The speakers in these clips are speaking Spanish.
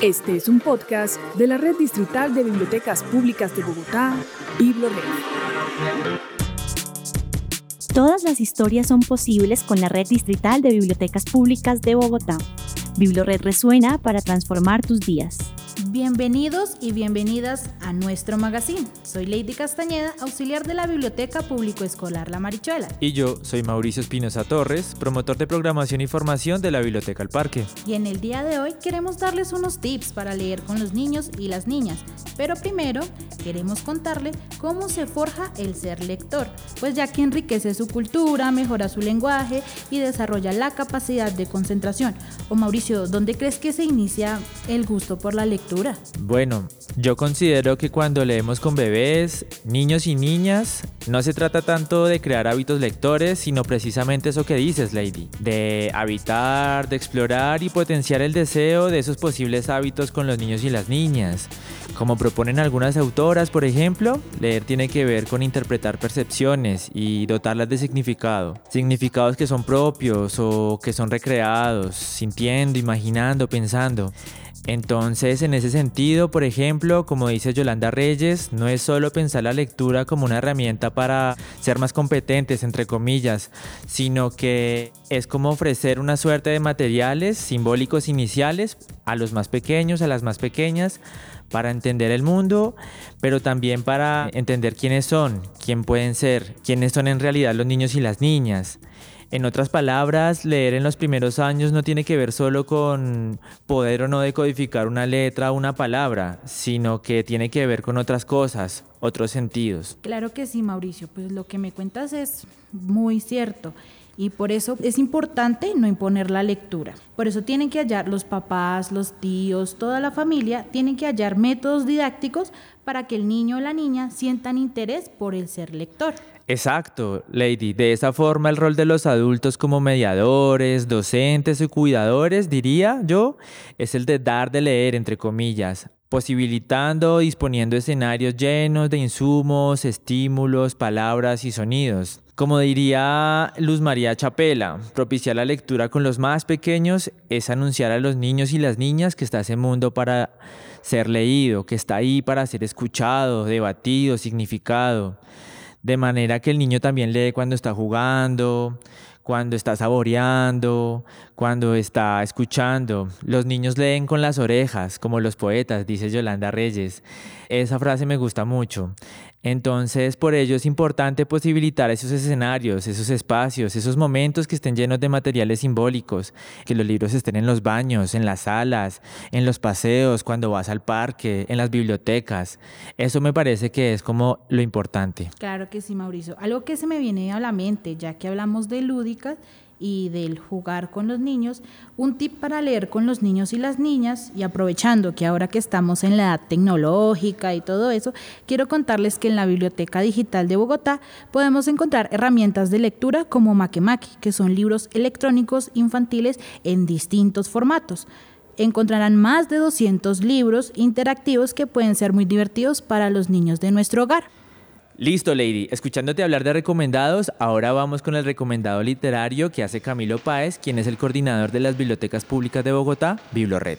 Este es un podcast de la Red Distrital de Bibliotecas Públicas de Bogotá, BibloRed. Todas las historias son posibles con la Red Distrital de Bibliotecas Públicas de Bogotá. BibloRed resuena para transformar tus días. Bienvenidos y bienvenidas a nuestro magazine. Soy Lady Castañeda, auxiliar de la Biblioteca Público Escolar La Marichuela. Y yo soy Mauricio Espinosa Torres, promotor de programación y formación de la Biblioteca El Parque. Y en el día de hoy queremos darles unos tips para leer con los niños y las niñas. Pero primero queremos contarle cómo se forja el ser lector, pues ya que enriquece su cultura, mejora su lenguaje y desarrolla la capacidad de concentración. O Mauricio, ¿dónde crees que se inicia el gusto por la lectura? Bueno, yo considero que cuando leemos con bebés, niños y niñas, no se trata tanto de crear hábitos lectores, sino precisamente eso que dices, Lady, de habitar, de explorar y potenciar el deseo de esos posibles hábitos con los niños y las niñas. Como proponen algunas autoras, por ejemplo, leer tiene que ver con interpretar percepciones y dotarlas de significado. Significados que son propios o que son recreados, sintiendo, imaginando, pensando. Entonces, en ese sentido, por ejemplo, como dice Yolanda Reyes, no es solo pensar la lectura como una herramienta para ser más competentes, entre comillas, sino que es como ofrecer una suerte de materiales simbólicos iniciales a los más pequeños, a las más pequeñas, para entender el mundo, pero también para entender quiénes son, quién pueden ser, quiénes son en realidad los niños y las niñas. En otras palabras, leer en los primeros años no tiene que ver solo con poder o no decodificar una letra o una palabra, sino que tiene que ver con otras cosas, otros sentidos. Claro que sí, Mauricio, pues lo que me cuentas es muy cierto. Y por eso es importante no imponer la lectura. Por eso tienen que hallar los papás, los tíos, toda la familia, tienen que hallar métodos didácticos para que el niño o la niña sientan interés por el ser lector. Exacto, Lady. De esa forma el rol de los adultos como mediadores, docentes y cuidadores, diría yo, es el de dar de leer, entre comillas, posibilitando, disponiendo escenarios llenos de insumos, estímulos, palabras y sonidos. Como diría Luz María Chapela, propiciar la lectura con los más pequeños es anunciar a los niños y las niñas que está ese mundo para ser leído, que está ahí para ser escuchado, debatido, significado. De manera que el niño también lee cuando está jugando, cuando está saboreando, cuando está escuchando. Los niños leen con las orejas, como los poetas, dice Yolanda Reyes. Esa frase me gusta mucho. Entonces, por ello es importante posibilitar esos escenarios, esos espacios, esos momentos que estén llenos de materiales simbólicos, que los libros estén en los baños, en las salas, en los paseos, cuando vas al parque, en las bibliotecas. Eso me parece que es como lo importante. Claro que sí, Mauricio. Algo que se me viene a la mente, ya que hablamos de y del jugar con los niños, un tip para leer con los niños y las niñas, y aprovechando que ahora que estamos en la edad tecnológica y todo eso, quiero contarles que en la Biblioteca Digital de Bogotá podemos encontrar herramientas de lectura como Makemaki, que son libros electrónicos infantiles en distintos formatos. Encontrarán más de 200 libros interactivos que pueden ser muy divertidos para los niños de nuestro hogar. Listo, Lady. Escuchándote hablar de recomendados, ahora vamos con el recomendado literario que hace Camilo Páez, quien es el coordinador de las bibliotecas públicas de Bogotá, BibloRed.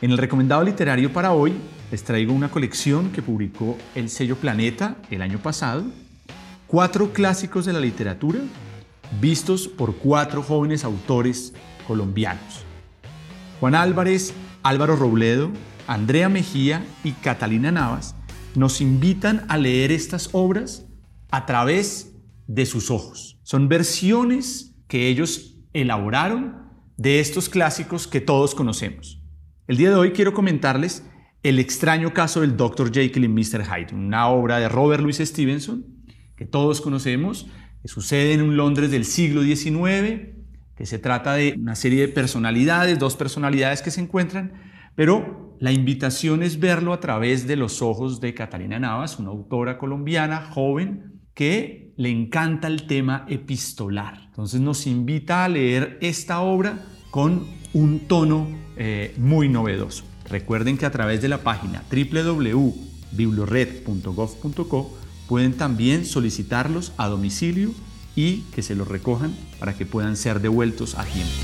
En el recomendado literario para hoy les traigo una colección que publicó el sello Planeta el año pasado, cuatro clásicos de la literatura vistos por cuatro jóvenes autores colombianos. Juan Álvarez, Álvaro Robledo, Andrea Mejía y Catalina Navas nos invitan a leer estas obras a través de sus ojos. Son versiones que ellos elaboraron de estos clásicos que todos conocemos. El día de hoy quiero comentarles El extraño caso del Dr. Jekyll y Mr. Hyde, una obra de Robert Louis Stevenson que todos conocemos, que sucede en un Londres del siglo XIX, que se trata de una serie de personalidades, dos personalidades que se encuentran, pero la invitación es verlo a través de los ojos de Catalina Navas, una autora colombiana joven que le encanta el tema epistolar. Entonces nos invita a leer esta obra con un tono eh, muy novedoso. Recuerden que a través de la página www.biblored.gov.co pueden también solicitarlos a domicilio y que se los recojan para que puedan ser devueltos a tiempo.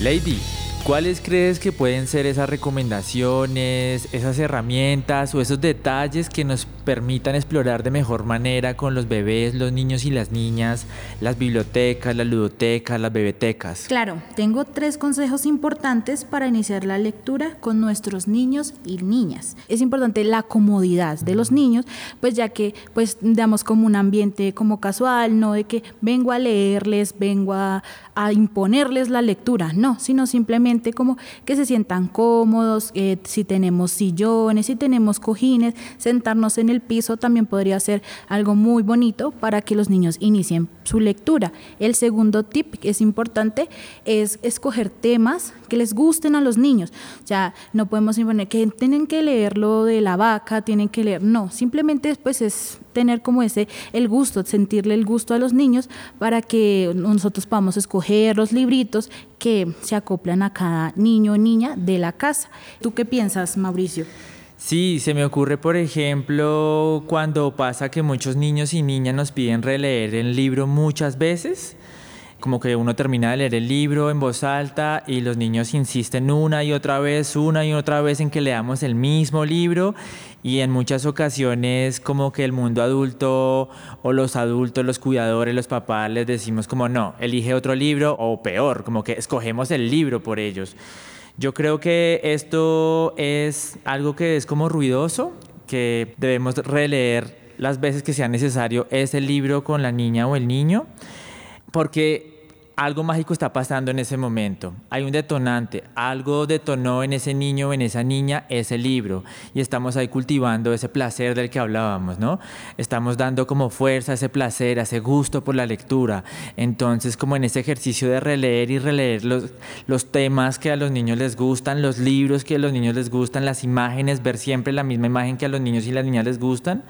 Lady, ¿Cuáles crees que pueden ser esas recomendaciones, esas herramientas o esos detalles que nos permitan explorar de mejor manera con los bebés, los niños y las niñas, las bibliotecas, las ludotecas, las bebetecas? Claro, tengo tres consejos importantes para iniciar la lectura con nuestros niños y niñas. Es importante la comodidad de los niños, pues ya que pues damos como un ambiente como casual, no de que vengo a leerles, vengo a, a imponerles la lectura, no, sino simplemente como que se sientan cómodos, eh, si tenemos sillones, si tenemos cojines, sentarnos en el piso también podría ser algo muy bonito para que los niños inicien su lectura. El segundo tip que es importante es escoger temas que les gusten a los niños. O sea, no podemos imponer que tienen que leer lo de la vaca, tienen que leer, no, simplemente pues es tener como ese el gusto, sentirle el gusto a los niños para que nosotros podamos escoger los libritos que se acoplan a cada niño o niña de la casa. ¿Tú qué piensas, Mauricio? Sí, se me ocurre, por ejemplo, cuando pasa que muchos niños y niñas nos piden releer el libro muchas veces como que uno termina de leer el libro en voz alta y los niños insisten una y otra vez, una y otra vez en que leamos el mismo libro y en muchas ocasiones como que el mundo adulto o los adultos, los cuidadores, los papás les decimos como no, elige otro libro o peor, como que escogemos el libro por ellos. Yo creo que esto es algo que es como ruidoso, que debemos releer las veces que sea necesario ese libro con la niña o el niño porque algo mágico está pasando en ese momento. Hay un detonante, algo detonó en ese niño o en esa niña ese libro y estamos ahí cultivando ese placer del que hablábamos, ¿no? Estamos dando como fuerza ese placer, ese gusto por la lectura. Entonces, como en ese ejercicio de releer y releer los, los temas que a los niños les gustan, los libros que a los niños les gustan, las imágenes, ver siempre la misma imagen que a los niños y las niñas les gustan,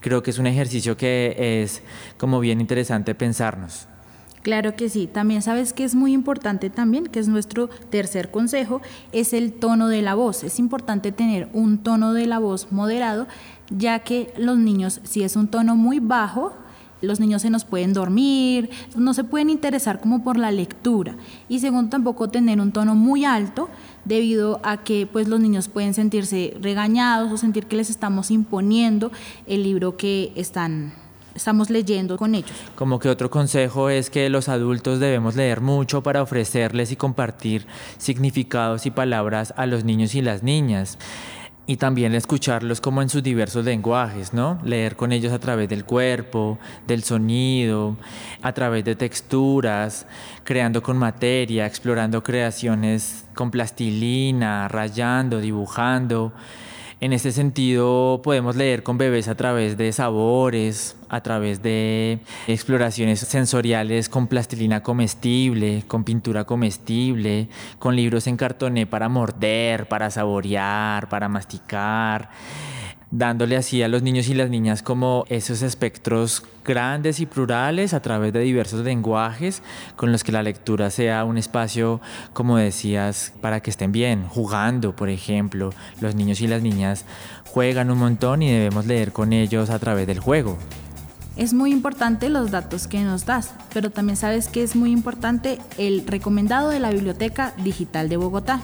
creo que es un ejercicio que es como bien interesante pensarnos. Claro que sí. También sabes que es muy importante también, que es nuestro tercer consejo, es el tono de la voz. Es importante tener un tono de la voz moderado, ya que los niños, si es un tono muy bajo, los niños se nos pueden dormir, no se pueden interesar como por la lectura. Y segundo, tampoco tener un tono muy alto, debido a que pues los niños pueden sentirse regañados o sentir que les estamos imponiendo el libro que están estamos leyendo con ellos. Como que otro consejo es que los adultos debemos leer mucho para ofrecerles y compartir significados y palabras a los niños y las niñas. Y también escucharlos como en sus diversos lenguajes, ¿no? Leer con ellos a través del cuerpo, del sonido, a través de texturas, creando con materia, explorando creaciones con plastilina, rayando, dibujando. En este sentido, podemos leer con bebés a través de sabores, a través de exploraciones sensoriales con plastilina comestible, con pintura comestible, con libros en cartoné para morder, para saborear, para masticar dándole así a los niños y las niñas como esos espectros grandes y plurales a través de diversos lenguajes con los que la lectura sea un espacio, como decías, para que estén bien, jugando, por ejemplo. Los niños y las niñas juegan un montón y debemos leer con ellos a través del juego. Es muy importante los datos que nos das, pero también sabes que es muy importante el recomendado de la Biblioteca Digital de Bogotá.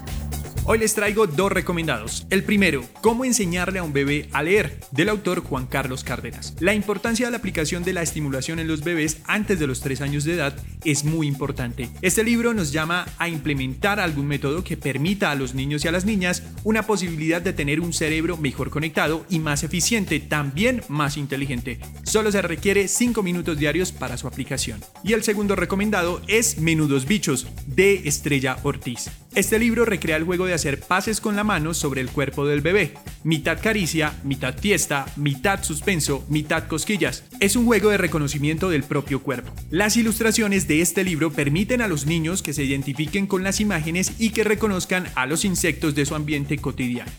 Hoy les traigo dos recomendados. El primero, cómo enseñarle a un bebé a leer, del autor Juan Carlos Cárdenas. La importancia de la aplicación de la estimulación en los bebés antes de los 3 años de edad es muy importante. Este libro nos llama a implementar algún método que permita a los niños y a las niñas una posibilidad de tener un cerebro mejor conectado y más eficiente, también más inteligente. Solo se requiere 5 minutos diarios para su aplicación. Y el segundo recomendado es Menudos Bichos, de Estrella Ortiz. Este libro recrea el juego de hacer pases con la mano sobre el cuerpo del bebé. Mitad caricia, mitad fiesta, mitad suspenso, mitad cosquillas. Es un juego de reconocimiento del propio cuerpo. Las ilustraciones de este libro permiten a los niños que se identifiquen con las imágenes y que reconozcan a los insectos de su ambiente cotidiano.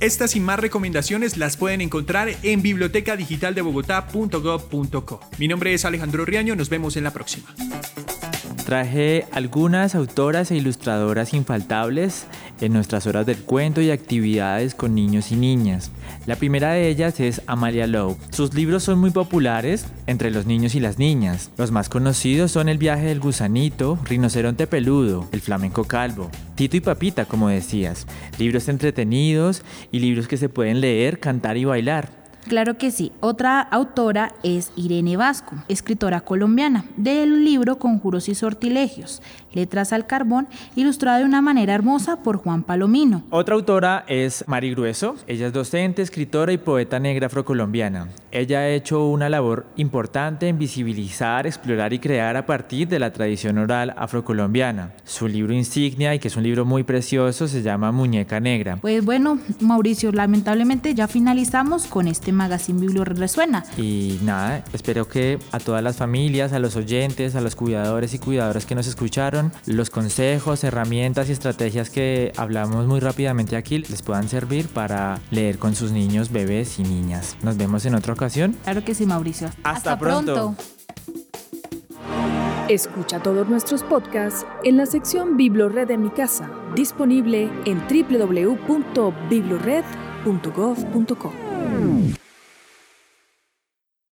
Estas y más recomendaciones las pueden encontrar en bibliotecadigitaldebogotá.gov.co. Mi nombre es Alejandro Riaño, nos vemos en la próxima. Traje algunas autoras e ilustradoras infaltables en nuestras horas del cuento y actividades con niños y niñas. La primera de ellas es Amalia Lowe. Sus libros son muy populares entre los niños y las niñas. Los más conocidos son El viaje del gusanito, Rinoceronte peludo, El flamenco calvo, Tito y Papita, como decías. Libros entretenidos y libros que se pueden leer, cantar y bailar. Claro que sí. Otra autora es Irene Vasco, escritora colombiana, del libro Conjuros y Sortilegios, Letras al Carbón, ilustrada de una manera hermosa por Juan Palomino. Otra autora es Mari Grueso. Ella es docente, escritora y poeta negra afrocolombiana. Ella ha hecho una labor importante en visibilizar, explorar y crear a partir de la tradición oral afrocolombiana. Su libro insignia, y que es un libro muy precioso, se llama Muñeca Negra. Pues bueno, Mauricio, lamentablemente ya finalizamos con este Magazine Biblio Resuena. Y nada, espero que a todas las familias, a los oyentes, a los cuidadores y cuidadoras que nos escucharon, los consejos, herramientas y estrategias que hablamos muy rápidamente aquí les puedan servir para leer con sus niños, bebés y niñas. Nos vemos en otra ocasión. Claro que sí, Mauricio. Hasta, pronto. Escucha todos nuestros podcasts en la sección Biblored de mi casa, disponible en www.biblored.gov.co.